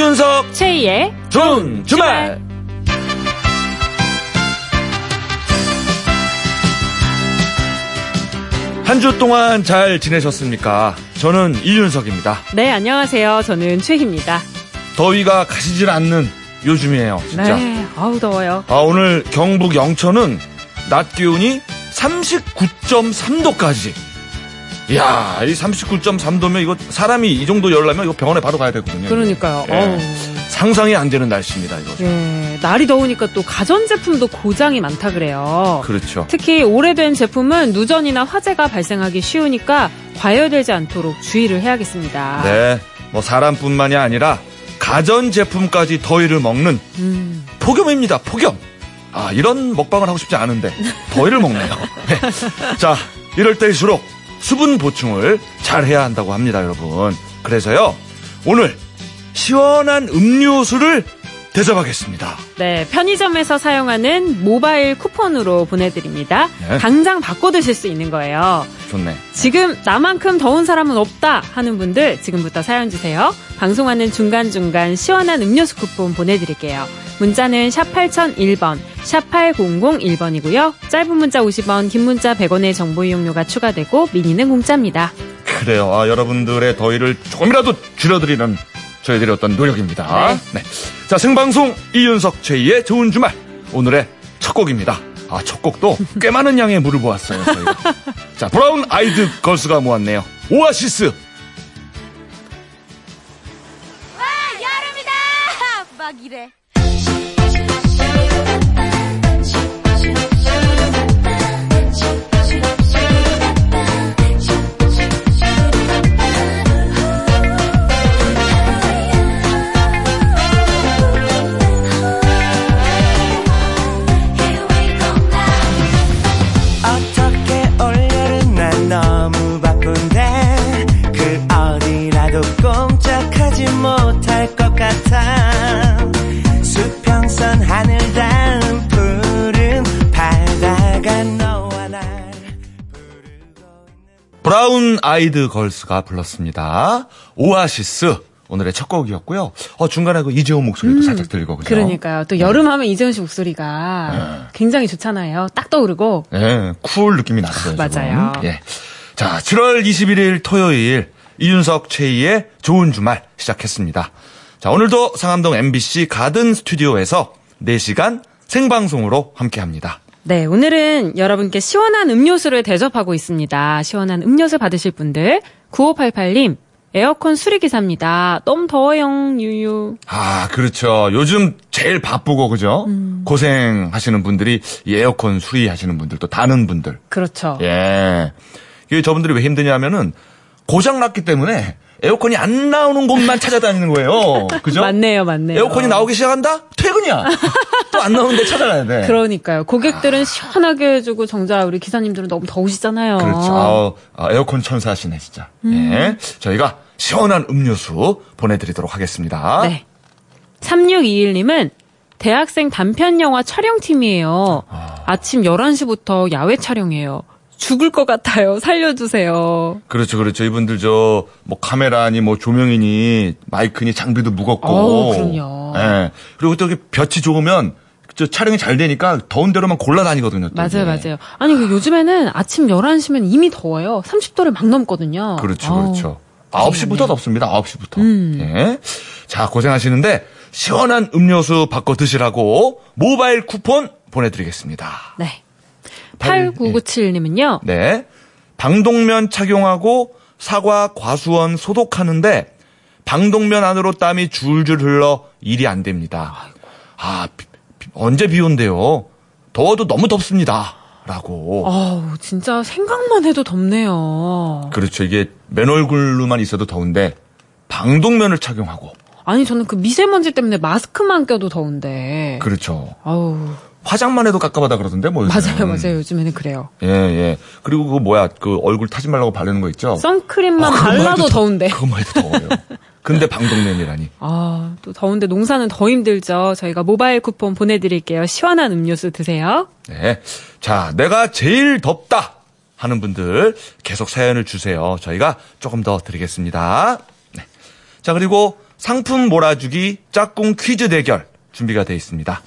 이윤석 최희의 좋은 주말. 한주 동안 잘 지내셨습니까? 저는 이윤석입니다. 네, 안녕하세요. 저는 최희입니다. 더위가 가시질 않는 요즘이에요, 진짜. 네, 아우 더워요. 아, 오늘 경북 영천은 낮 기온이 39.3도까지. 이야, 이 39.3도면 이거 사람이 이 정도 열려면 이거 병원에 바로 가야 되거든요. 그러니까요. 예. 상상이 안 되는 날씨입니다, 이거. 예, 날이 더우니까 또 가전제품도 고장이 많다 그래요. 그렇죠. 특히 오래된 제품은 누전이나 화재가 발생하기 쉬우니까 과열되지 않도록 주의를 해야겠습니다. 네. 뭐 사람뿐만이 아니라 가전 제품까지 더위를 먹는 음, 폭염입니다. 폭염. 아, 이런 먹방을 하고 싶지 않은데 더위를 먹네요. 네. 자, 이럴 때일수록 수분 보충을 잘 해야 한다고 합니다, 여러분. 그래서요. 오늘 시원한 음료수를 대접하겠습니다. 네, 편의점에서 사용하는 모바일 쿠폰으로 보내드립니다. 네. 당장 바꿔 드실 수 있는 거예요. 좋네. 지금 나만큼 더운 사람은 없다 하는 분들 지금부터 사연 주세요. 방송하는 중간중간 시원한 음료수 쿠폰 보내드릴게요. 문자는 샵 8001번, 샵 8001번이고요. 짧은 문자 50원, 긴 문자 100원의 정보 이용료가 추가되고 미니는 공짜입니다. 그래요. 아, 여러분들의 더위를 조금이라도 줄여드리는 저희들의 어떤 노력입니다. 네. 자, 생방송 이윤석 최희의 좋은 주말. 오늘의 첫 곡입니다. 아, 첫 곡도 꽤 많은 양의 물을 모았어요, 저희가. 자, 브라운 아이드 걸스가 모았네요. 오아시스. 와 여름이다 막 이래 아이드 걸스가 불렀습니다. 오아시스. 오늘의 첫 곡이었고요. 어, 중간에 그 이재훈 목소리도 살짝 들리고, 그죠? 그러니까요. 또 여름 하면 이재훈 씨 목소리가 굉장히 좋잖아요. 딱 떠오르고. 예, 쿨 느낌이 났어요. 맞아요. 예. 자, 7월 21일 토요일 이윤석 최희의 좋은 주말 시작했습니다. 자, 오늘도 상암동 MBC 가든 스튜디오에서 4시간 생방송으로 함께 합니다. 네, 오늘은 여러분께 시원한 음료수를 대접하고 있습니다. 시원한 음료수 받으실 분들 9588님 에어컨 수리기사입니다. 너무 더워요, 유유. 아, 그렇죠. 요즘 제일 바쁘고, 그죠? 음. 고생하시는 분들이 이 에어컨 수리하시는 분들, 또 다는 분들. 그렇죠. 예. 이게 저분들이 왜 힘드냐면은 고장 났기 때문에 에어컨이 안 나오는 곳만 찾아다니는 거예요. 그죠? 맞네요, 맞네요. 에어컨이 나오기 시작한다? 퇴근이야. 또 안 나오는데 찾아가야 돼. 그러니까요. 고객들은 시원하게 해주고 정작 우리 기사님들은 너무 더우시잖아요. 그렇죠. 아, 에어컨 천사시네, 진짜. 음. 예. 저희가 시원한 음료수 보내드리도록 하겠습니다. 네. 3621님은 대학생 단편 영화 촬영팀이에요. 아침 11시부터 야외 촬영이에요. 죽을 것 같아요. 살려주세요. 그렇죠, 그렇죠. 이분들 저, 뭐 카메라니, 뭐 조명이니, 마이크니, 장비도 무겁고. 어우, 그럼요. 예. 그리고 또 이렇게 볕이 좋으면, 저 촬영이 잘 되니까 더운 데로만 골라 다니거든요. 또 맞아요. 맞아요. 아니, 그 요즘에는 아침 11시면 이미 더워요. 30도를 막 넘거든요. 그렇죠, 아우, 그렇죠. 9시부터 덥습니다. 9시부터. 음. 예. 자, 고생하시는데 시원한 음료수 바꿔 드시라고 모바일 쿠폰 보내 드리겠습니다. 네. 팔- 8997님은요. 네. 방독면 착용하고 사과 과수원 소독하는데 방독면 안으로 땀이 줄줄 흘러 일이 안 됩니다. 아, 비- 비- 언제 비 온대요? 더워도 너무 덥습니다. 라고. 아우, 진짜 생각만 해도 덥네요. 그렇죠. 이게 맨 얼굴로만 있어도 더운데 방독면을 착용하고 아니, 저는 그 미세먼지 때문에 마스크만 껴도 더운데. 그렇죠. 아우, 화장만 해도 깝깝하다 그러던데 뭐 요즘에는. 맞아요, 맞아요. 요즘에는 그래요. 예, 예. 그리고 그 뭐야 그 얼굴 타지 말라고 바르는 거 있죠. 선크림만 어, 발라도 더- 더운데. 그것만 해도 더워요. 근데 방독면이라니. 아, 또 더운데 농사는 더 힘들죠. 저희가 모바일 쿠폰 보내드릴게요. 시원한 음료수 드세요. 네. 자, 내가 제일 덥다 하는 분들 계속 사연을 주세요. 저희가 조금 더 드리겠습니다. 네. 자, 그리고 상품 몰아주기 짝꿍 퀴즈 대결 준비가 되어 있습니다.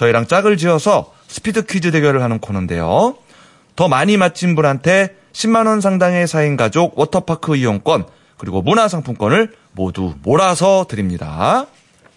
저희랑 짝을 지어서 스피드 퀴즈 대결을 하는 코너인데요. 더 많이 맞힌 분한테 10만원 상당의 4인 가족 워터파크 이용권 그리고 문화상품권을 모두 몰아서 드립니다.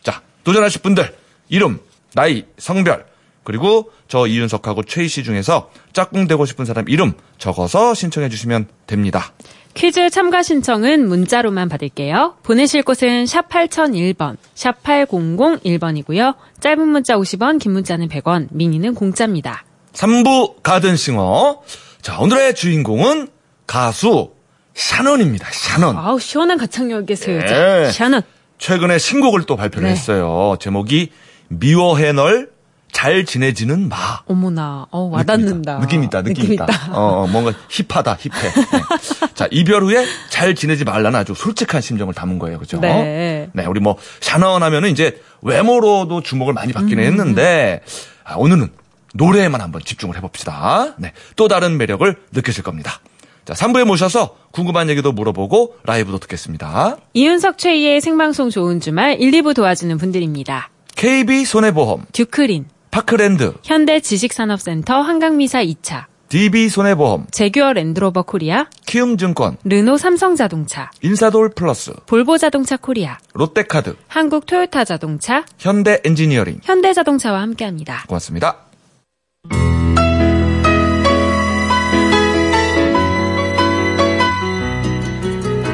자, 도전하실 분들 이름, 나이, 성별 그리고 저 이윤석하고 최희 씨 중에서 짝꿍 되고 싶은 사람 이름 적어서 신청해 주시면 됩니다. 퀴즈 참가 신청은 문자로만 받을게요. 보내실 곳은 샵 8001번, 샵 8001번이고요. 짧은 문자 50원, 긴 문자는 100원, 미니는 공짜입니다. 3부 가든싱어. 자, 오늘의 주인공은 가수 샤넌입니다. 샤넌. 아우, 시원한 가창력의 네. 여자. 샤넌. 최근에 신곡을 또 발표를 네. 했어요. 제목이 미워해 널 잘 지내지는 마. 어머나, 어, 와닿는다. 느낌 있다, 느낌, 느낌 있다. 있다. 어, 어, 뭔가 힙하다, 힙해. 네. 자, 이별 후에 잘 지내지 말라는 아주 솔직한 심정을 담은 거예요. 그죠? 네. 네, 우리 뭐, 샤넌 하면은 이제 외모로도 주목을 많이 받기는 음. 했는데, 아, 오늘은 노래에만 한번 집중을 해봅시다. 네. 또 다른 매력을 느끼실 겁니다. 자, 3부에 모셔서 궁금한 얘기도 물어보고 라이브도 듣겠습니다. 이윤석 최희의 생방송 좋은 주말 1, 2부 도와주는 분들입니다. KB 손해보험, 듀크린, 파크랜드, 현대 지식산업센터 한강미사 2차, DB 손해보험, 재규어 랜드로버 코리아, 키움증권, 르노 삼성자동차, 인사돌 플러스, 볼보자동차 코리아, 롯데카드, 한국 토요타 자동차, 현대 엔지니어링. 현대자동차와 함께합니다. 고맙습니다.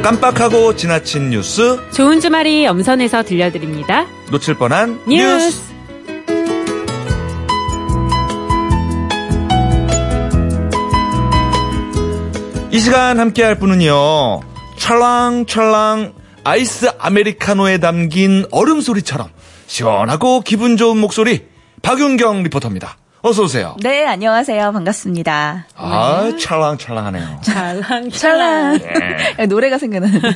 깜빡하고 지나친 뉴스 좋은 주말이 엄선해서 들려드립니다. 놓칠 뻔한 뉴스. 뉴스. 이 시간 함께 할 분은요. 찰랑찰랑 아이스 아메리카노에 담긴 얼음 소리처럼 시원하고 기분 좋은 목소리 박윤경 리포터입니다. 어서 오세요. 네, 안녕하세요. 반갑습니다. 아, 찰랑찰랑하네요. 찰랑 찰랑. 네. 노래가 생각나는.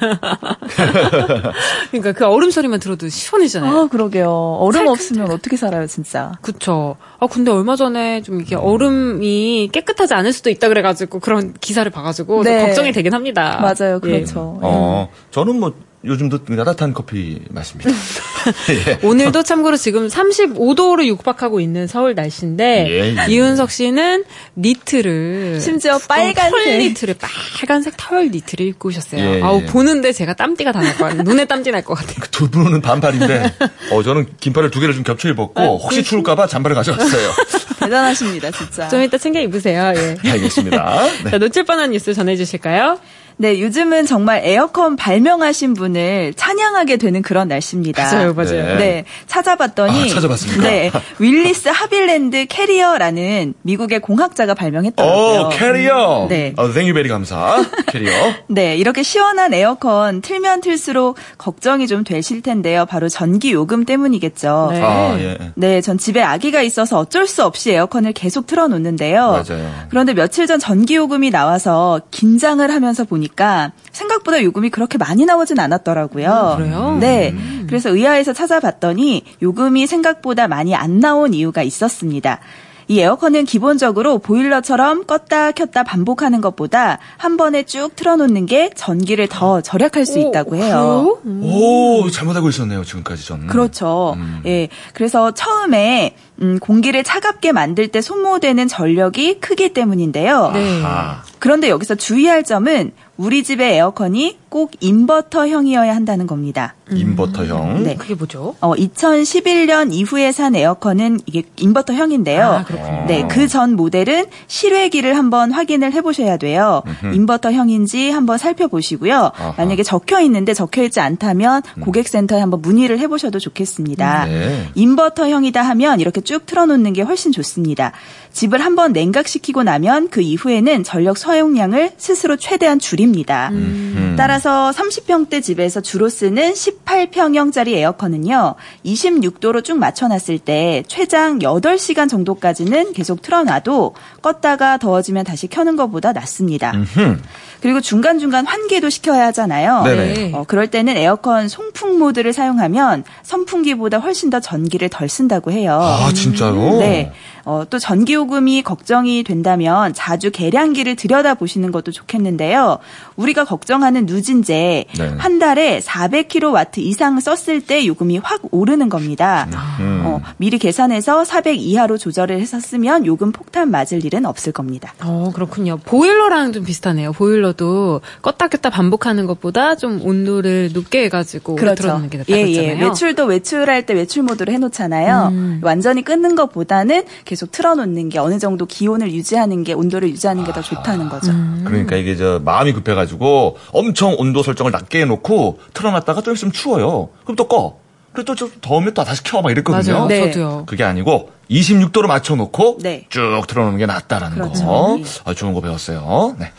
그러니까 그 얼음 소리만 들어도 시원해지잖아요. 아, 그러게요. 얼음 없으면 어떻게 살아요, 진짜. 그쵸. 아, 근데 얼마 전에 좀 이게 얼음이 깨끗하지 않을 수도 있다 그래가지고 그런 기사를 봐가지고 좀 네. 걱정이 되긴 합니다. 맞아요, 예. 그렇죠. 어, 저는 뭐 요즘도 따뜻한 커피 마십니다. 예. 오늘도 참고로 지금 35도로 육박하고 있는 서울 날씨인데 예, 예. 이윤석 씨는 니트를 심지어 빨간색. 털 니트를 빨간색 털 니트를 입고 오셨어요. 예, 예. 아우 보는데 제가 땀띠가 다날것 같아요. 눈에 땀띠 날 것 같아요. 두 분은 반팔인데, 어, 저는 긴팔을 두 개를 좀 겹쳐 입었고, 혹시 추울까봐 잠바를 가져왔어요. 대단하십니다, 진짜. 좀 이따 챙겨 입으세요. 예. 네, 알겠습니다. 네. 자, 놓칠 뻔한 뉴스 전해주실까요? 네, 요즘은 정말 에어컨 발명하신 분을 찬양하게 되는 그런 날씨입니다. 맞아요, 맞아요. 네. 네, 찾아봤더니 아, 찾아봤습니까? 네, 윌리스 하빌랜드 캐리어라는 미국의 공학자가 발명했더라고요. 오, 캐리어. 네. 어, thank you very 감사. 캐리어. 네, 이렇게 시원한 에어컨 틀면 틀수록 걱정이 좀 되실 텐데요. 바로 전기 요금 때문이겠죠. 네. 아, 예. 네, 전 집에 아기가 있어서 어쩔 수 없이 에어컨을 계속 틀어놓는데요. 맞아요. 그런데 며칠 전 전기 요금이 나와서 긴장을 하면서 보니 까 생각보다 요금이 그렇게 많이 나오진 않았더라고요. 음, 그래요? 네. 그래서 의아해서 찾아봤더니 요금이 생각보다 많이 안 나온 이유가 있었습니다. 이 에어컨은 기본적으로 보일러처럼 껐다 켰다 반복하는 것보다 한 번에 쭉 틀어놓는 게 전기를 더 절약할 수 있다고 해요. 그래요? 오, 잘못하고 있었네요, 지금까지 저는. 그렇죠. 음. 예. 그래서 처음에 음, 공기를 차갑게 만들 때 소모되는 전력이 크기 때문인데요. 네. 아, 그런데 여기서 주의할 점은 우리 집의 에어컨이 꼭 인버터형이어야 한다는 겁니다. 인버터형. 네. 그게 뭐죠? 어, 2011년 이후에 산 에어컨은 이게 인버터형인데요. 아, 그렇군요. 네, 그 전 모델은 실외기를 한번 확인을 해보셔야 돼요. 인버터형인지 한번 살펴보시고요. 아하. 만약에 적혀 있는데 적혀 있지 않다면 고객센터에 한번 문의를 해보셔도 좋겠습니다. 네. 인버터형이다 하면 이렇게 쭉 틀어놓는 게 훨씬 좋습니다. 집을 한번 냉각시키고 나면 그 이후에는 전력 사용량을 스스로 최대한 줄입니다. 음. 따라서 30평대 집에서 주로 쓰는 18평형짜리 에어컨은요, 26도로 쭉 맞춰놨을 때 최장 8시간 정도까지는 계속 틀어놔도 껐다가 더워지면 다시 켜는 것보다 낫습니다. 음흠. 그리고 중간중간 환기도 시켜야 하잖아요. 네네. 어, 그럴 때는 에어컨 송풍 모드를 사용하면 선풍기보다 훨씬 더 전기를 덜 쓴다고 해요. 아, 진짜요? 네. 어, 또 전기요금이 걱정이 된다면 자주 계량기를 들여다 보시는 것도 좋겠는데요. 우리가 걱정하는 누진제 네. 한 달에 400kW 이상 썼을 때 요금이 확 오르는 겁니다. 음. 어, 미리 계산해서 400 이하로 조절을 해서 쓰면 요금 폭탄 맞을 일은 없을 겁니다. 어, 그렇군요. 보일러랑 좀 비슷하네요. 보일러도 껐다 켰다 반복하는 것보다 좀 온도를 높게 해가지고 틀어놓는 게 낫다고 예. 예. 외출도 외출할 때 외출 모드로 해놓잖아요. 음. 완전히 끊는 것보다는 계속 틀어놓는 게 어느 정도 기온을 유지하는 게 온도를 유지하는 게더 좋다는 거죠. 음. 그러니까 이게 저 마음이 급해가지고 엄청 온도 설정을 낮게 해놓고 틀어놨다가 좀 있으면 추워요. 그럼 또 꺼. 그래 또좀 더우면 또 다시 켜 막 이랬거든요. 맞아요. 네. 저도요. 그게 아니고 26도로 맞춰놓고 네. 쭉 틀어놓는 게 낫다라는 그렇죠. 거. 예. 아, 좋은 거 배웠어요. 네.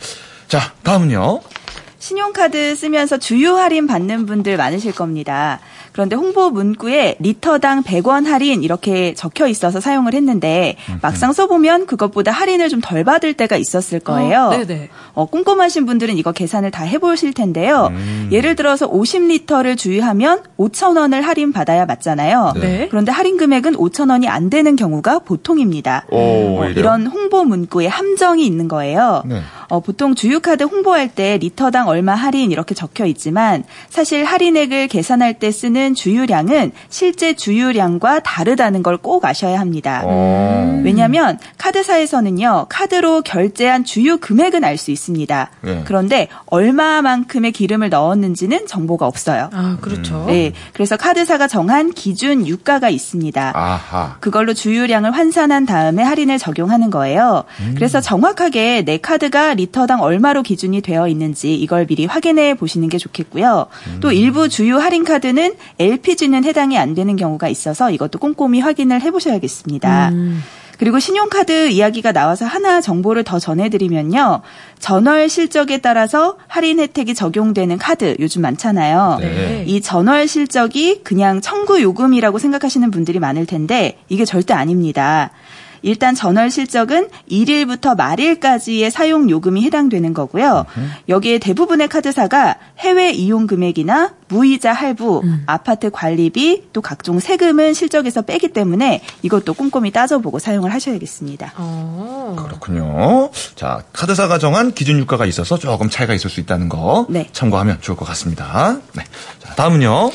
자 다음은요. 신용카드 쓰면서 주유 할인 받는 분들 많으실 겁니다. 그런데 홍보 문구에 리터당 100원 할인 이렇게 적혀 있어서 사용을 했는데 막상 써보면 그것보다 할인을 좀 덜 받을 때가 있었을 거예요. 어, 네네. 어, 꼼꼼하신 분들은 이거 계산을 다 해보실 텐데요. 예를 들어서 50리터를 주유하면 5,000원을 할인 받아야 맞잖아요. 네. 그런데 할인 금액은 5,000원이 안 되는 경우가 보통입니다. 오, 어. 이런 홍보 문구에 함정이 있는 거예요. 네. 어, 보통 주유카드 홍보할 때 리터당 얼마 할인 이렇게 적혀 있지만 사실 할인액을 계산할 때 쓰는 주유량은 실제 주유량과 다르다는 걸 꼭 아셔야 합니다. 어. 왜냐하면 카드사에서는요 카드로 결제한 주유 금액은 알 수 있습니다. 네. 그런데 얼마만큼의 기름을 넣었는지는 정보가 없어요. 아, 그렇죠. 네, 그래서 카드사가 정한 기준 유가가 있습니다. 아하. 그걸로 주유량을 환산한 다음에 할인을 적용하는 거예요. 그래서 정확하게 내 카드가 리터당 얼마로 기준이 되어 있는지 이걸 미리 확인해 보시는 게 좋겠고요. 또 일부 주유 할인 카드는 LPG는 해당이 안 되는 경우가 있어서 이것도 꼼꼼히 확인을 해 보셔야겠습니다. 그리고 신용카드 이야기가 나와서 하나 정보를 더 전해드리면요. 전월 실적에 따라서 할인 혜택이 적용되는 카드 요즘 많잖아요. 네. 이 전월 실적이 그냥 청구 요금이라고 생각하시는 분들이 많을 텐데 이게 절대 아닙니다. 일단 전월 실적은 1일부터 말일까지의 사용 요금이 해당되는 거고요. 여기에 대부분의 카드사가 해외 이용 금액이나 무이자 할부, 아파트 관리비, 또 각종 세금은 실적에서 빼기 때문에 이것도 꼼꼼히 따져보고 사용을 하셔야겠습니다. 어. 그렇군요. 자, 카드사가 정한 기준 유가가 있어서 조금 차이가 있을 수 있다는 거 네. 참고하면 좋을 것 같습니다. 네. 자, 다음은요.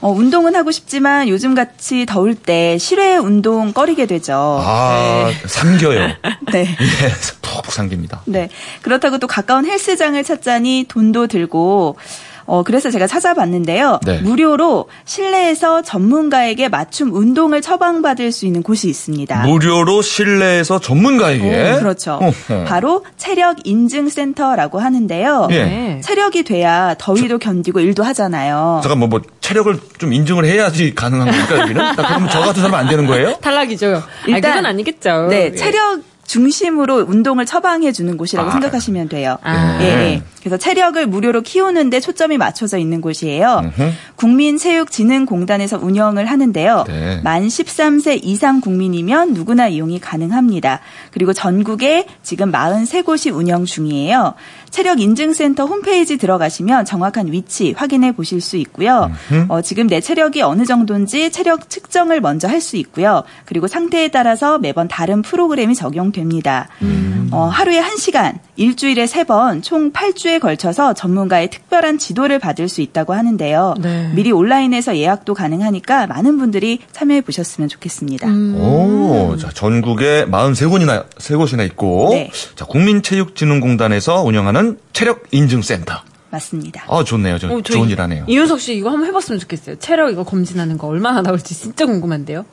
어, 운동은 하고 싶지만 요즘 같이 더울 때 실외 운동 꺼리게 되죠. 아, 삼겨요. 네. 예, 푹푹 삼깁니다. 네. 그렇다고 또 가까운 헬스장을 찾자니 돈도 들고 어, 그래서 제가 찾아봤는데요. 네. 무료로 실내에서 전문가에게 맞춤 운동을 처방받을 수 있는 곳이 있습니다. 무료로 실내에서 전문가에게. 오, 그렇죠. 어허. 바로 체력 인증 센터라고 하는데요. 예. 네. 체력이 돼야 더위도 견디고 일도 하잖아요. 잠깐 뭐, 뭐 체력을 좀 인증을 해야지 가능한 겁니까 여기는? 나 그러면 저 같은 사람은 안 되는 거예요? 탈락이죠. 일단 일단- 그건 아니겠죠. 네, 예. 체력 중심으로 운동을 처방해 주는 곳이라고 아. 생각하시면 돼요. 아. 예, 예. 그래서 체력을 무료로 키우는데 초점이 맞춰져 있는 곳이에요. 국민체육진흥공단에서 운영을 하는데요. 네. 만 13세 이상 국민이면 누구나 이용이 가능합니다. 그리고 전국에 지금 43곳이 운영 중이에요. 체력 인증센터 홈페이지 들어가시면 정확한 위치 확인해 보실 수 있고요. 어, 지금 내 체력이 어느 정도인지 체력 측정을 먼저 할 수 있고요. 그리고 상태에 따라서 매번 다른 프로그램이 적용됩니다. 어, 하루에 1시간, 일주일에 3번, 총 8주에 걸쳐서 전문가의 특별한 지도를 받을 수 있다고 하는데요. 네. 미리 온라인에서 예약도 가능하니까 많은 분들이 참여해 보셨으면 좋겠습니다. 음. 오, 자, 전국에 43곳이나, 세 곳이나 있고. 네. 자, 국민체육진흥공단에서 운영하는 체력 인증센터. 맞습니다. 아, 좋네요. 저, 어, 좋은 일 하네요. 이윤석 씨 이거 한번 해봤으면 좋겠어요. 체력 이거 검진하는 거 얼마나 나올지 진짜 궁금한데요.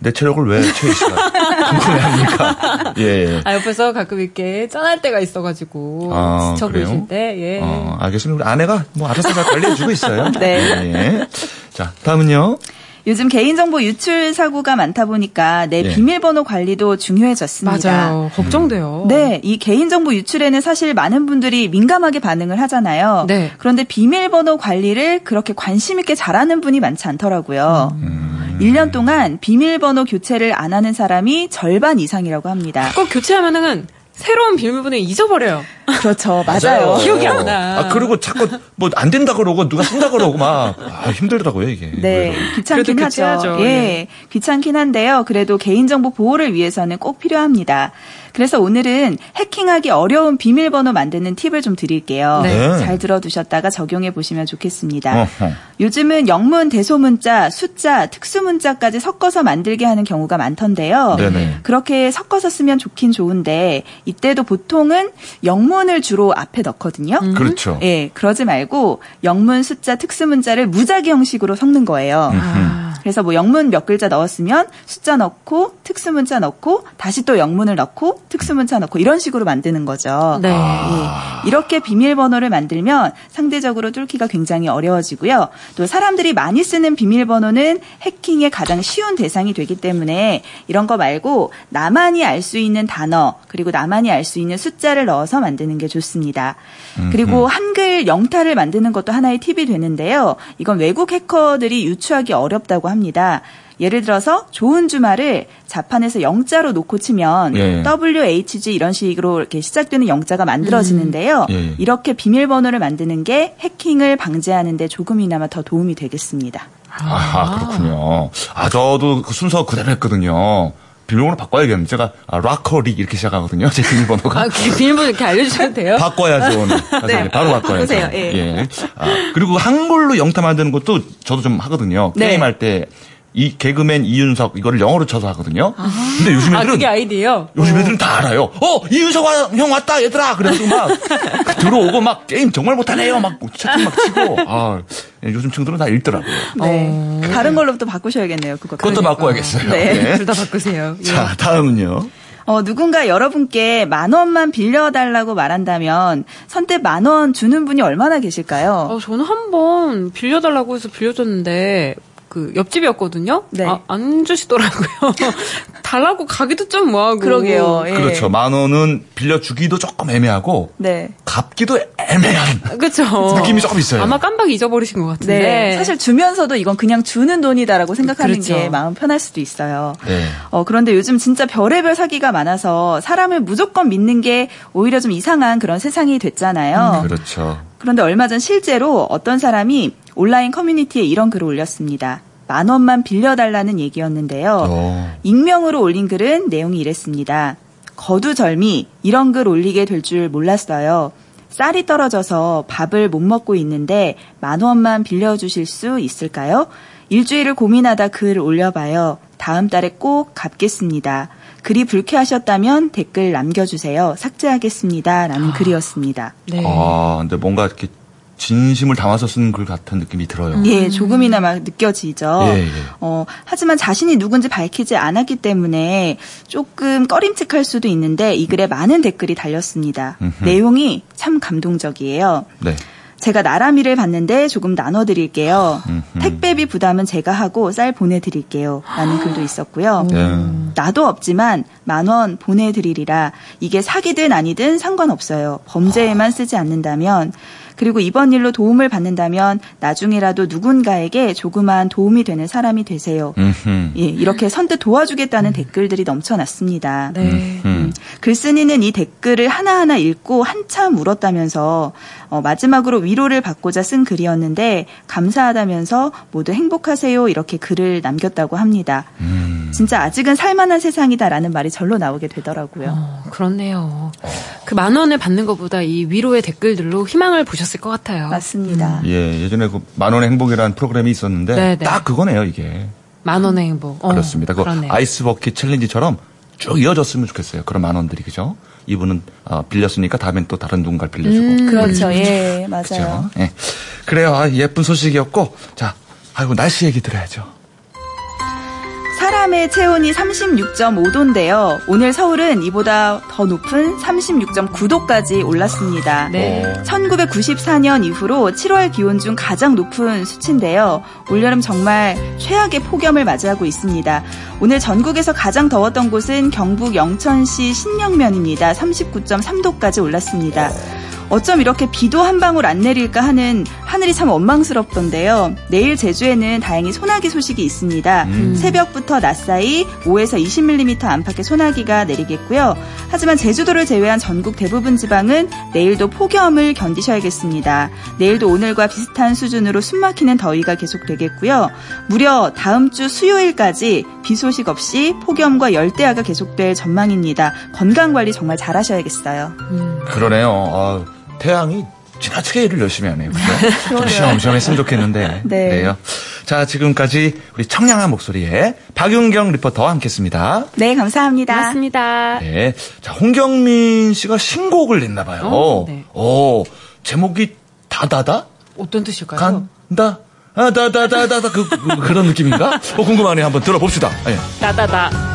내 체력을 왜 최희 씨가 궁금해 합니까? 예, 예. 아 옆에서 가끔 이렇게 짠할 때가 있어가지고 아, 지쳐 그래요? 보실 때 예. 어, 알겠습니다. 우리 아내가 뭐 알아서 잘 관리해주고 있어요. 네. 예, 예. 자, 다음은요. 요즘 개인정보 유출 사고가 많다 보니까 내 예. 비밀번호 관리도 중요해졌습니다. 맞아요. 걱정돼요. 네, 이 개인정보 유출에는 사실 많은 분들이 민감하게 반응을 하잖아요. 네. 그런데 비밀번호 관리를 그렇게 관심 있게 잘하는 분이 많지 않더라고요. 음. 1년 동안 비밀번호 교체를 안 하는 사람이 절반 이상이라고 합니다. 꼭 교체하면은 새로운 비밀번호 잊어버려요. 그렇죠. 맞아요. 기억이 안 나. 아, 그리고 자꾸 뭐 안 된다 그러고 누가 쓴다 그러고 막 아, 힘들더라고요, 이게. 네, 귀찮긴 하죠. 교체하죠. 예, 예. 귀찮긴 한데요. 그래도 개인정보 보호를 위해서는 꼭 필요합니다. 그래서 오늘은 해킹하기 어려운 비밀번호 만드는 팁을 좀 드릴게요. 네. 잘 들어두셨다가 적용해 보시면 좋겠습니다. 어허. 요즘은 영문, 대소문자, 숫자, 특수문자까지 섞어서 만들게 하는 경우가 많던데요. 네네. 그렇게 섞어서 쓰면 좋긴 좋은데 이때도 보통은 영문 을 주로 앞에 넣거든요. 그렇죠. 예, 그러지 말고 영문, 숫자, 특수 문자를 무작위 형식으로 섞는 거예요. 아. 그래서 뭐 영문 몇 글자 넣었으면 숫자 넣고 특수 문자 넣고 다시 또 영문을 넣고 특수 문자 넣고 이런 식으로 만드는 거죠. 네. 아. 예, 이렇게 비밀번호를 만들면 상대적으로 뚫기가 굉장히 어려워지고요. 또 사람들이 많이 쓰는 비밀번호는 해킹의 가장 쉬운 대상이 되기 때문에 이런 거 말고 나만이 알 수 있는 단어 그리고 나만이 알 수 있는 숫자를 넣어서 만 드는 게 좋습니다. 그리고 한글 영타를 만드는 것도 하나의 팁이 되는데요. 이건 외국 해커들이 유추하기 어렵다고 합니다. 예를 들어서 좋은 주말을 자판에서 영자로 놓고 치면 예. WHG 이런 식으로 이렇게 시작되는 영자가 만들어지는데요. 음. 예. 이렇게 비밀번호를 만드는 게 해킹을 방지하는데 조금이나마 더 도움이 되겠습니다. 아하, 그렇군요. 아, 저도 그 순서 그대로 했거든요. 비밀번호 바꿔야겠는데. 제가 아, 락커리 이렇게 시작하거든요. 제 비밀번호가. 아, 그 비밀번호 이렇게 알려주셔도 돼요? 바꿔야죠. 오늘. 네, 바로 바꿔야죠. 바꾸세요. 예. 아, 그리고 한글로 영타 만드는 것도 저도 좀 하거든요. 네. 게임할 때. 이 개그맨 이윤석 이거를 영어로 쳐서 하거든요. 근데 요즘 아, 애들은 그게 아이디예요? 요즘 애들은 다 알아요. 어 이윤석 와- 형 왔다 얘들아. 그래서 막 들어오고 막 게임 정말 못하네요. 막 채팅 막 치고. 아 요즘 친구들은 다 읽더라고요. 네. 다른 걸로 또 바꾸셔야겠네요. 그거. 그것도 바꿔야겠어요. 네. 네. 둘 다 바꾸세요. 예. 자 다음은요. 어, 누군가 여러분께 만 원만 빌려달라고 말한다면 선뜻 만 원 주는 분이 얼마나 계실까요? 어, 저는 한 번 빌려달라고 해서 빌려줬는데, 그, 옆집이었거든요? 네. 아, 안 주시더라고요. 달라고 가기도 좀 뭐하고. 그러게요. 예. 그렇죠. 만 원은 빌려 주기도 조금 애매하고 네. 갚기도 애매한 그쵸. 느낌이 조금 있어요. 아마 깜빡 잊어버리신 것 같은데. 네. 사실 주면서도 이건 그냥 주는 돈이다라고 생각하는 그렇죠. 게 마음 편할 수도 있어요. 네. 어, 그런데 요즘 진짜 별의별 사기가 많아서 사람을 무조건 믿는 게 오히려 좀 이상한 그런 세상이 됐잖아요. 그렇죠. 그런데 얼마 전 실제로 어떤 사람이 온라인 커뮤니티에 이런 글을 올렸습니다. 만 원만 빌려달라는 얘기였는데요. 어. 익명으로 올린 글은 내용이 이랬습니다. 거두절미 이런 글 올리게 될 줄 몰랐어요. 쌀이 떨어져서 밥을 못 먹고 있는데 만 원만 빌려주실 수 있을까요? 일주일을 고민하다 글 올려봐요. 다음 달에 꼭 갚겠습니다. 글이 불쾌하셨다면 댓글 남겨주세요. 삭제하겠습니다. 라는 글이었습니다. 네. 아, 근데 뭔가 이렇게 진심을 담아서 쓴 글 같은 느낌이 들어요. 예, 조금이나마 느껴지죠. 예, 예. 어, 하지만 자신이 누군지 밝히지 않았기 때문에 조금 꺼림칙할 수도 있는데 이 글에 많은 댓글이 달렸습니다. 음흠. 내용이 참 감동적이에요. 네. 제가 나라미를 받는데 조금 나눠드릴게요. 음흠. 택배비 부담은 제가 하고 쌀 보내드릴게요. 라는 글도 있었고요. 네. 나도 없지만 만 원 보내드리리라. 이게 사기든 아니든 상관없어요. 범죄에만 쓰지 않는다면. 그리고 이번 일로 도움을 받는다면 나중에라도 누군가에게 조그마한 도움이 되는 사람이 되세요. 음흠. 예, 이렇게 선뜻 도와주겠다는 댓글들이 넘쳐났습니다. 네. 음. 글쓴이는 이 댓글을 하나하나 읽고 한참 울었다면서 어, 마지막으로 위로를 받고자 쓴 글이었는데 감사하다면서 모두 행복하세요 이렇게 글을 남겼다고 합니다. 음. 진짜 아직은 살만한 세상이다라는 말이 절로 나오게 되더라고요. 어, 그렇네요. 그 만 원을 받는 것보다 이 위로의 댓글들로 희망을 보셨 을 것 같아요. 맞습니다. 예, 예전에 그 만원의 행복이라는 프로그램이 있었는데 네, 네. 딱 그거네요, 이게. 만 원의 행복. 어, 그렇습니다. 그. 아이스 버킷 챌린지처럼 쭉 이어졌으면 좋겠어요. 그런 만원들이 그죠? 이분은 어, 빌렸으니까 다음엔 또 다른 누군가를 빌려주고. 음, 그렇죠. 예, 맞아요. 그죠? 예. 그래요. 아, 예쁜 소식이었고 자, 아이고 날씨 얘기 들어야죠. 사람의 체온이 36.5도인데요. 오늘 서울은 이보다 더 높은 36.9도까지 올랐습니다. 네. 어, 1994년 이후로 7월 기온 중 가장 높은 수치인데요. 올여름 정말 최악의 폭염을 맞이하고 있습니다. 오늘 전국에서 가장 더웠던 곳은 경북 영천시 신명면입니다. 39.3도까지 올랐습니다. 어쩜 이렇게 비도 한 방울 안 내릴까 하는 하늘이 참 원망스럽던데요. 내일 제주에는 다행히 소나기 소식이 있습니다. 음. 새벽부터 낮 사이 5에서 20mm 안팎의 소나기가 내리겠고요. 하지만 제주도를 제외한 전국 대부분 지방은 내일도 폭염을 견디셔야겠습니다. 내일도 오늘과 비슷한 수준으로 숨막히는 더위가 계속되겠고요. 무려 다음 주 수요일까지 비 소식 없이 폭염과 열대야가 계속될 전망입니다. 건강 관리 정말 잘하셔야겠어요. 그러네요. 아, 태양이 지나치게 일을 열심히 하네요. 그죠? 좀 시험시험 했으면 좋겠는데. 네. 요 자, 지금까지 우리 청량한 목소리에 박윤경 리포터와 함께 했습니다. 네, 감사합니다. 맞습니다. 네. 자, 홍경민 씨가 신곡을 냈나 봐요. 어, 네. 오, 제목이 다다다? 어떤 뜻일까요? 간다? 아, 다다다다다 그, 그, 그런 느낌인가? 어, 궁금하네요. 한번 들어봅시다. 예. 나다다.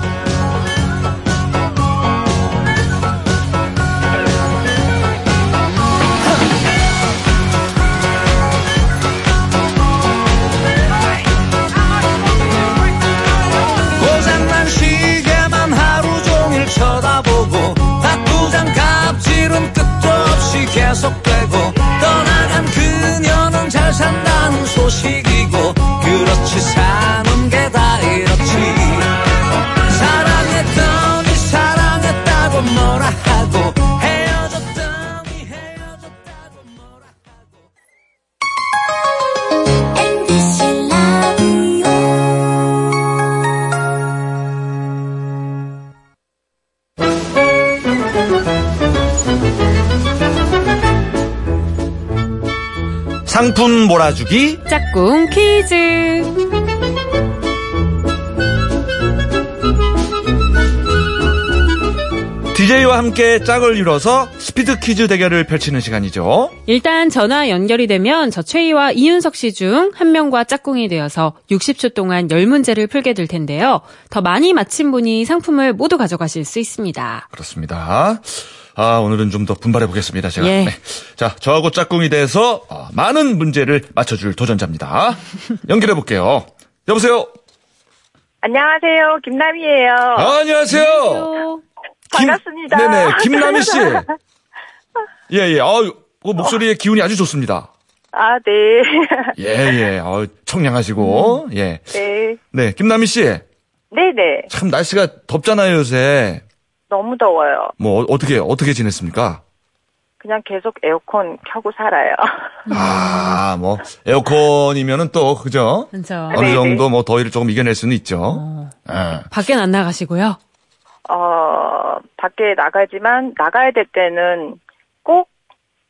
산 상품 몰아주기. 짝꿍 퀴즈. DJ와 함께 짝을 이뤄서 스피드 퀴즈 대결을 펼치는 시간이죠. 일단 전화 연결이 되면 저 최희와 이윤석 씨 중 한 명과 짝꿍이 되어서 60초 동안 10문제를 풀게 될 텐데요. 더 많이 맞힌 분이 상품을 모두 가져가실 수 있습니다. 그렇습니다. 아, 오늘은 좀 더 분발해 보겠습니다, 제가. 예. 네. 자, 저하고 짝꿍이 돼서 어, 많은 문제를 맞춰줄 도전자입니다. 연결해 볼게요. 여보세요? 안녕하세요. 김남이에요. 아, 안녕하세요. 김- 반갑습니다. 네네, 김남희 씨. 예, 예. 아유, 그 목소리의 기운이 아주 좋습니다. 아, 네. 예, 예. 아유, 청량하시고, 예. 네. 네, 김남희 씨. 네네. 참 날씨가 덥잖아요, 요새. 너무 더워요. 뭐, 어- 어떻게, 어떻게 지냈습니까? 그냥 계속 에어컨 켜고 살아요. 아, 뭐, 에어컨이면은 또, 그죠? 그렇죠. 어느 네네. 정도 뭐 더위를 조금 이겨낼 수는 있죠. 어, 예. 밖엔 안 나가시고요. 어, 밖에 나가지만 나가야 될 때는 꼭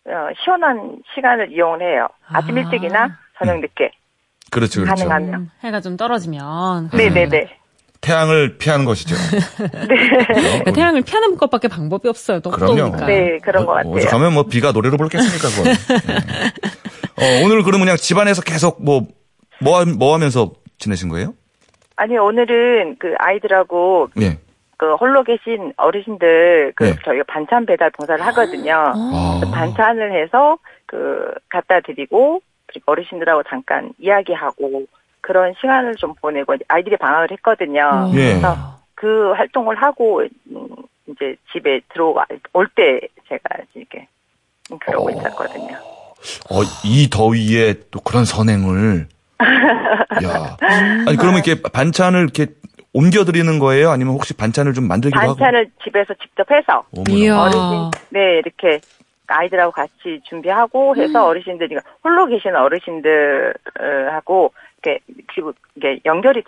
어, 시원한 시간을 이용을 해요. 아침 아. 일찍이나 저녁 늦게 그렇죠, 그렇죠. 가능하면. 음, 해가 좀 떨어지면. 네네네. 태양을 피하는 것이죠. 그러니까 태양을 피하는 것밖에 방법이 없어요. 너무 그럼요. 더우니까. 네, 그런 것 같아요. 오죽하면 뭐 비가 노래로 부르겠습니까, 그거. 예. 어, 오늘 그러면 그냥 집안에서 계속 뭐, 뭐, 하- 뭐 하면서 지내신 거예요? 아니, 오늘은 그 아이들하고 예. 그 홀로 계신 어르신들 그 네. 저희가 반찬 배달 봉사를 하거든요. 아. 그 반찬을 해서 그 갖다 드리고 그리고 어르신들하고 잠깐 이야기하고 그런 시간을 좀 보내고 아이들이 방학을 했거든요. 예. 그래서 그 활동을 하고 음, 이제 집에 들어올 때 제가 이렇게 그러고 있었거든요. 어, 이 더위에 또 그런 선행을. 야. 아니, 그러면 이렇게 반찬을 이렇게 옮겨드리는 거예요? 아니면 혹시 반찬을 좀 만들기도 하고? 반찬을 집에서 직접 해서. 어르신 네 이렇게 아이들하고 같이 준비하고 해서 어르신들이 홀로 계신 어르신들하고 이렇게 그리고 이게 연결이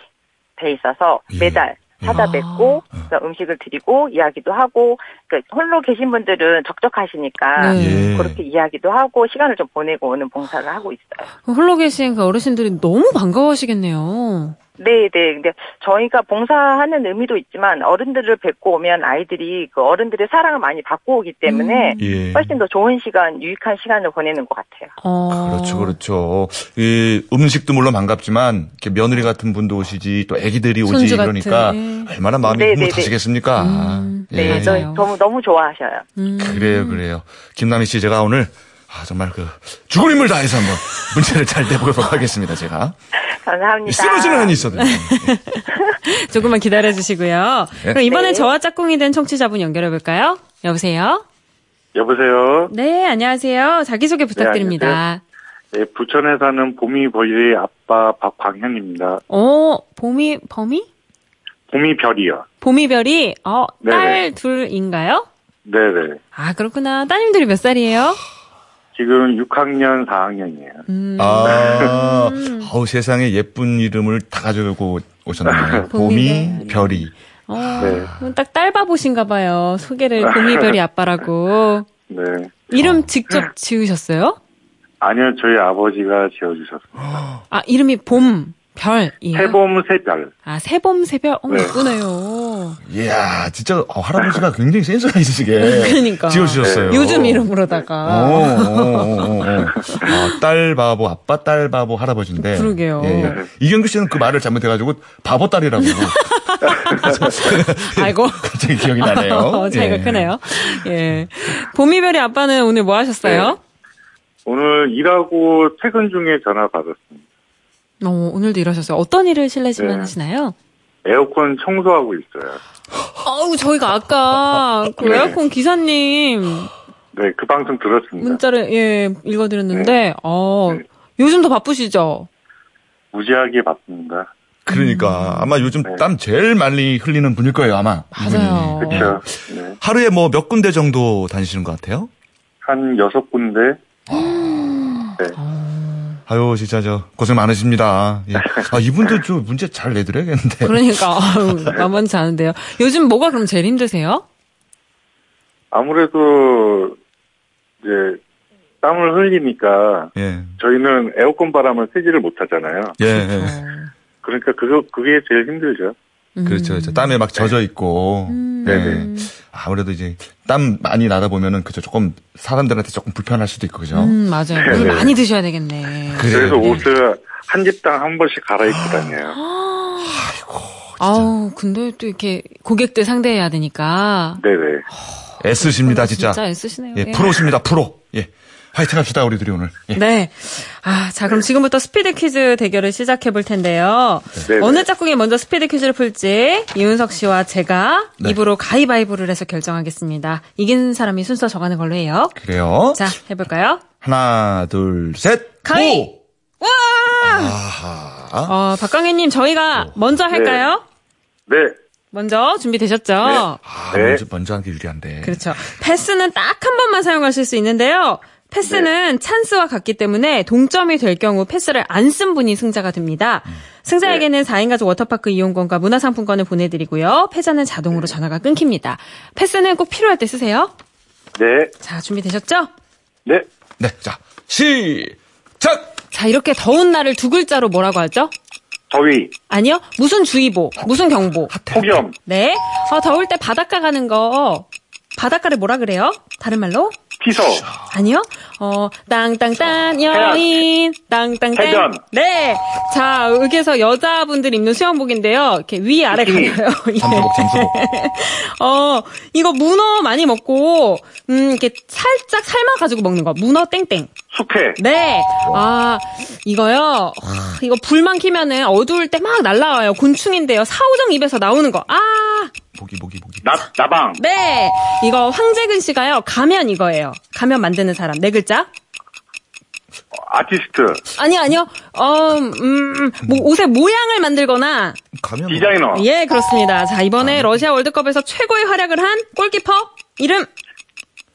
돼 있어서 예. 매달 찾아뵙고 그래서 음식을 드리고 이야기도 하고 그러니까 홀로 계신 분들은 적적하시니까 네. 예. 그렇게 이야기도 하고 시간을 좀 보내고 오는 봉사를 하고 있어요. 홀로 계신 그 어르신들이 너무 반가워하시겠네요. 네, 네. 근데 저희가 봉사하는 의미도 있지만 어른들을 뵙고 오면 아이들이 그 어른들의 사랑을 많이 받고 오기 때문에 예. 훨씬 더 좋은 시간, 유익한 시간을 보내는 것 같아요. 어. 그렇죠, 그렇죠. 이 음식도 물론 반갑지만 이렇게 며느리 같은 분도 오시지 또 애기들이 오지 그러니까 예. 얼마나 마음이 네, 네, 흐뭇하시겠습니까? 음, 예. 네, 맞아요. 저희 너무 너무 좋아하셔요. 음. 그래요, 그래요. 김남희 씨 제가 오늘 아, 정말 그 죽을 힘을 다해서 한번 문제를 잘 내보도록 하겠습니다, 제가. 감사합니다. 쓰러지는 한이 있어도. 조금만 기다려 주시고요. 그럼 이번엔 네. 저와 짝꿍이 된 청취자분 연결해 볼까요? 여보세요? 여보세요. 네, 안녕하세요. 자기소개 부탁드립니다. 네, 부천에 사는 봄이별의 아빠 박광현입니다. 어, 봄이, 범이? 봄이 별이요. 봄이 별이, 어, 네네. 딸 둘인가요? 네네. 아, 그렇구나. 따님들이 몇 살이에요? 지금 6학년, 4학년이에요. 음. 아, 어우, 세상에 예쁜 이름을 다 가지고 오셨네요. 봄이, 봄이, 별이. 어, 네. 딱 딸바보신가 봐요. 소개를 봄이 별이 아빠라고. 네. 이름 직접 지으셨어요? 아니요, 저희 아버지가 지어주셨습니다. 아, 이름이 봄, 별이에요? 새봄, 새별. 아, 새봄, 새별? 어, 네. 예쁘네요. 이야, 진짜, 어, 할아버지가 굉장히 센스가 있으시게. 그러니까. 지어주셨어요. 요즘 어, 이름으로다가. 어, 어, 어. 아, 딸 바보, 아빠 딸 바보 할아버지인데. 그러게요. 예, 예. 이경규 씨는 그 말을 잘못해가지고 바보 딸이라고. 아이고. 갑자기 기억이 나네요. 어, 차이가 예. 크네요. 예. 봄이별이 아빠는 오늘 뭐 하셨어요? 오늘 일하고 퇴근 중에 전화 받았습니다. 어, 오늘도 일하셨어요. 어떤 일을 실례지만 네. 하시나요? 에어컨 청소하고 있어요. 어우, 저희가 아까 그 네. 에어컨 기사님 네, 그 방송 들었습니다. 문자를, 예, 읽어드렸는데, 네. 어, 네. 요즘 더 바쁘시죠? 무지하게 바쁩니다. 그러니까 아마 요즘 네. 땀 제일 많이 흘리는 분일 거예요, 아마. 맞아요. 그렇죠. 네. 하루에 뭐 몇 군데 정도 다니시는 것 같아요? 한 여섯 군데. 네. 아 유, 진짜 저 고생 많으십니다. 예. 아, 이분도 좀 문제 잘 내드려야겠는데. 그러니까, 아유, 만만치 않은데요. 요즘 뭐가 그럼 제일 힘드세요? 아무래도 이제 땀을 흘리니까 예. 저희는 에어컨 바람을 쐬지를 못하잖아요. 예, 예. 그러니까 그거 그게 제일 힘들죠. 그렇죠. 그렇죠. 땀에 막 젖어 있고. 음. 네. 아무래도 이제 땀 많이 나다 보면은 그죠. 조금 사람들한테 조금 불편할 수도 있고 그죠. 음, 맞아요. 물 네. 많이 드셔야 되겠네. 그래요. 그래서 옷을 한 집당 한 번씩 갈아입고 다녀요. 아우, 근데 또 이렇게 고객들 상대해야 되니까. 네네. 애쓰십니다, 진짜. 진짜 애쓰시네요. 예, 예. 프로십니다, 프로. 예. 화이팅 합시다, 우리 들이 오늘. 예. 네. 아, 자, 그럼 지금부터 스피드 퀴즈 대결을 시작해 볼 텐데요. 네네. 어느 짝꿍이 먼저 스피드 퀴즈를 풀지 이윤석 씨와 제가 네. 입으로 가위바위보를 해서 결정하겠습니다. 이긴 사람이 순서 정하는 걸로 해요. 그래요. 자, 해볼까요? 하나, 둘, 셋. 가위! 고! 와! 아하. 어, 박광희님, 저희가 먼저 할까요? 네. 먼저 준비되셨죠? 아, 네. 먼저, 먼저 하는 게 유리한데. 그렇죠. 패스는 딱 한 번만 사용하실 수 있는데요. 패스는 찬스와 같기 때문에 동점이 될 경우 패스를 안 쓴 분이 승자가 됩니다. 승자에게는 4인 가족 워터파크 이용권과 문화상품권을 보내드리고요. 패자는 자동으로 전화가 끊깁니다. 패스는 꼭 필요할 때 쓰세요. 네. 자, 준비되셨죠? 네. 네, 자, 시작! 자, 이렇게 더운 날을 두 글자로 뭐라고 하죠? 더위, 아니요. 무슨 주의보, 무슨 경보. 폭염, 네. 어, 더울 때 바닷가 가는 거, 바닷가를 뭐라 그래요? 다른 말로? 피서, 아니요. 어, 땅땅땅 여인, 땅땅땅. 네. 자, 여기에서 여자분들 입는 수영복인데요. 이렇게 위 아래 비키니. 가려요. 예. 잠수복, 잠수복. 어, 이거 문어 많이 먹고, 음, 이렇게 살짝 삶아 가지고 먹는 거. 문어 땡땡. 숙회, 네. 아, 이거요. 와, 이거 불만 키면은 어두울 때 막 날라와요. 곤충인데요. 사오정 입에서 나오는 거. 아, 보기, 보기, 보기. 나, 나방, 네. 이거 황재근 씨가요. 가면 이거예요. 가면 만드는 사람. 네 글자. 아티스트, 아니요, 아니요. 어, 음, 뭐 옷의 모양을 만들거나. 가면. 디자이너, 예, 그렇습니다. 자, 이번에 러시아 월드컵에서 최고의 활약을 한 골키퍼 이름.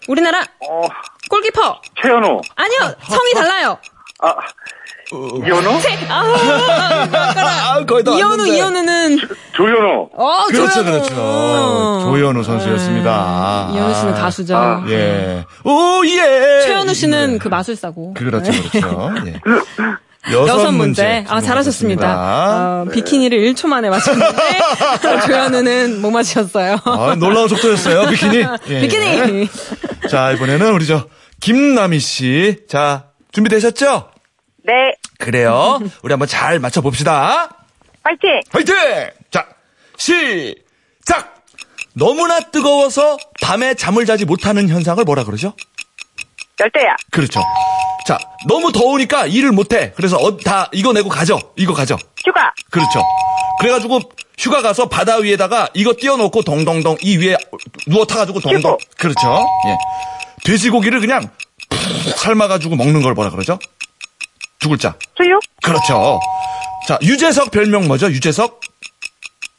우리나라 어, 골키퍼. 최현호, 아니요, 성이 달라요. 아, 이현호, 세, 아, 아, 거의 다 이현우, 왔는데. 이현우는. 조현호, 어, 그렇죠, 조현우. 그렇죠. 조현우 선수였습니다. 네, 이현우 씨는 가수죠. 아, 예. 오, 예. 최현우 씨는 네. 그 마술사고. 그렇죠, 네. 그렇죠. 예. 여섯 문제. 아, 잘하셨습니다. 어, 비키니를 1초 만에 맞췄는데, 조현우는 못 맞췄어요. 아, 놀라운 속도였어요, 비키니. 예. 비키니! 자, 이번에는 우리 저, 김남희 씨. 자, 준비되셨죠? 네, 그래요. 우리 한번 잘 맞춰봅시다. 파이팅! 화이팅! 자, 시작! 너무나 뜨거워서 밤에 잠을 자지 못하는 현상을 뭐라 그러죠? 열대야. 그렇죠. 자, 너무 더우니까 일을 못해. 그래서 어, 다 이거 내고 가죠. 이거 가죠. 휴가. 그렇죠. 그래가지고 휴가 가서 바다 위에다가 이거 띄워놓고 동동동 이 위에 누워 타가지고 동동. 휴고. 그렇죠. 예. 돼지고기를 그냥 푹 삶아가지고 먹는 걸 뭐라 그러죠? 두 글자. 수육, 그렇죠. 자, 유재석 별명 뭐죠? 유재석?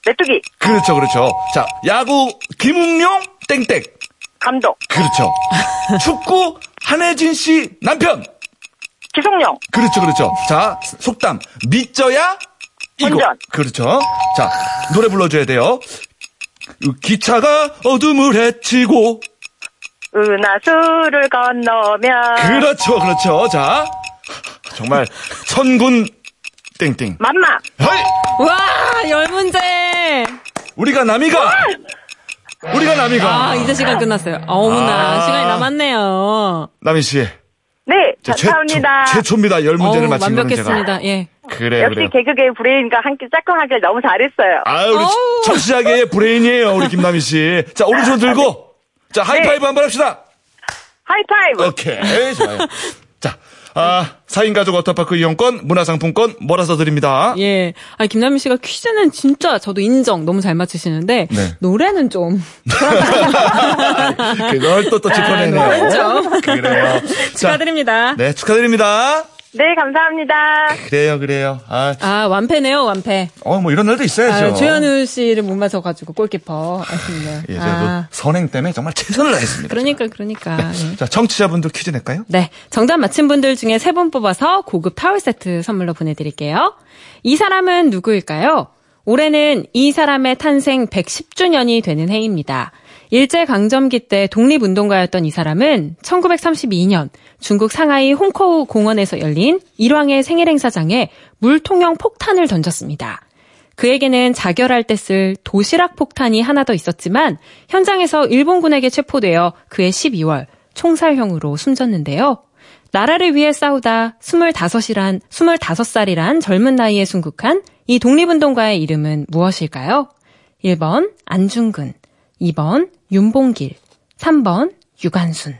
메뚜기, 그렇죠, 그렇죠. 자, 야구 김웅용 땡땡. 감독, 그렇죠. 축구 한혜진 씨 남편. 기성용, 그렇죠, 그렇죠. 자, 속담 믿져야 이거. 그렇죠. 자, 노래 불러줘야 돼요. 기차가 어둠을 헤치고. 은하수를 건너면 그렇죠, 그렇죠. 자, 정말 천군 땡땡. 맘마, 헤이! 와, 열 문제. 우리가 남이가. 우리가 남이가. 아, 이제 시간 끝났어요. 어머나, 아. 시간이 남았네요. 남희 씨. 네, 제 감사합니다. 최초, 최초입니다. 열 문제를 맞힌 거는 완벽했습니다. 제가. 예. 그래요, 역시 그래요. 개그계의 브레인과 함께 짝꿍하길 너무 잘했어요. 아, 우리. 청취자계의 브레인이에요, 우리 김남희 씨. 자, 오른손 들고. 자, 하이파이브 한번 합시다. 하이파이브. 오케이, 좋아요. 자, 아, 4인 가족 워터파크 이용권, 문화상품권 몰아서 드립니다. 예. 아, 김남민 씨가 퀴즈는 진짜 저도 인정 너무 잘 맞추시는데, 네. 노래는 좀. 그걸 또, 또 짚어내네요. 아, 그렇죠. 그래요. 자, 축하드립니다. 네, 축하드립니다. 네, 감사합니다. 그래요, 그래요. 아, 아, 완패네요, 완패. 어, 뭐 이런 날도 있어야죠. 아, 조현우 씨를 못 맞춰가지고 골키퍼. 아쉽네요. 예, 제가 아, 그 선행 때문에 정말 최선을 다했습니다. 그러니까, 그러니까. 예. 자, 청취자분들 퀴즈 낼까요? 네. 정답 맞힌 분들 중에 세 분 뽑아서 고급 타월 세트 선물로 보내드릴게요. 이 사람은 누구일까요? 올해는 이 사람의 탄생 110주년이 되는 해입니다. 일제강점기 때 독립운동가였던 이 사람은 1932년 중국 상하이 홍코우 공원에서 열린 일왕의 생일 행사장에 물통형 폭탄을 던졌습니다. 그에게는 자결할 때 쓸 도시락 폭탄이 하나 더 있었지만 현장에서 일본군에게 체포되어 그해 12월 총살형으로 숨졌는데요. 나라를 위해 싸우다 25이란, 25살이란 젊은 나이에 순국한 이 독립운동가의 이름은 무엇일까요? 1번 안중근, 2번 윤봉길, 3번 유관순.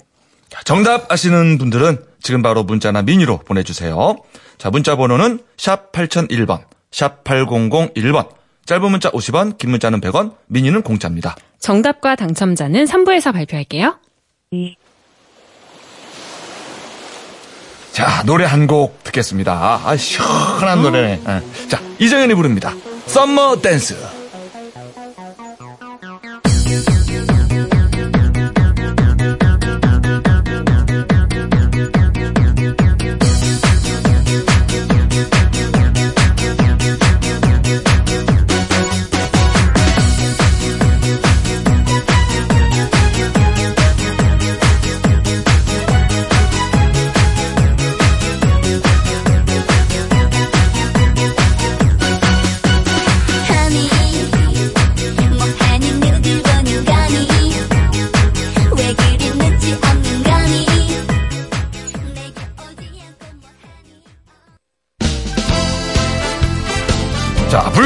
자, 정답 아시는 분들은 지금 바로 문자나 미니로 보내주세요. 자, 문자 번호는 샵 8001번, 샵 8001번. 짧은 문자 50원, 긴 문자는 100원, 미니는 공짜입니다. 정답과 당첨자는 3부에서 발표할게요. 자, 노래 한 곡 듣겠습니다. 아, 시원한 노래네. 예. 자, 이정현이 부릅니다. 썸머 댄스.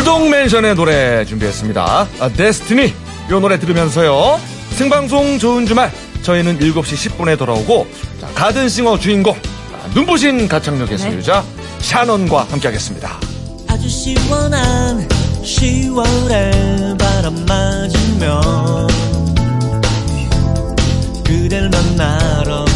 조동 멘션의 노래 준비했습니다. 아, 데스티니 이 노래 들으면서요. 생방송 좋은 주말 저희는 7시 10분에 돌아오고 자, 가든싱어 주인공 아, 눈부신 가창력의 소유자 네. 샤넌과 함께하겠습니다. 아주 시원한 10월의 바람 맞으며 그댈 만나러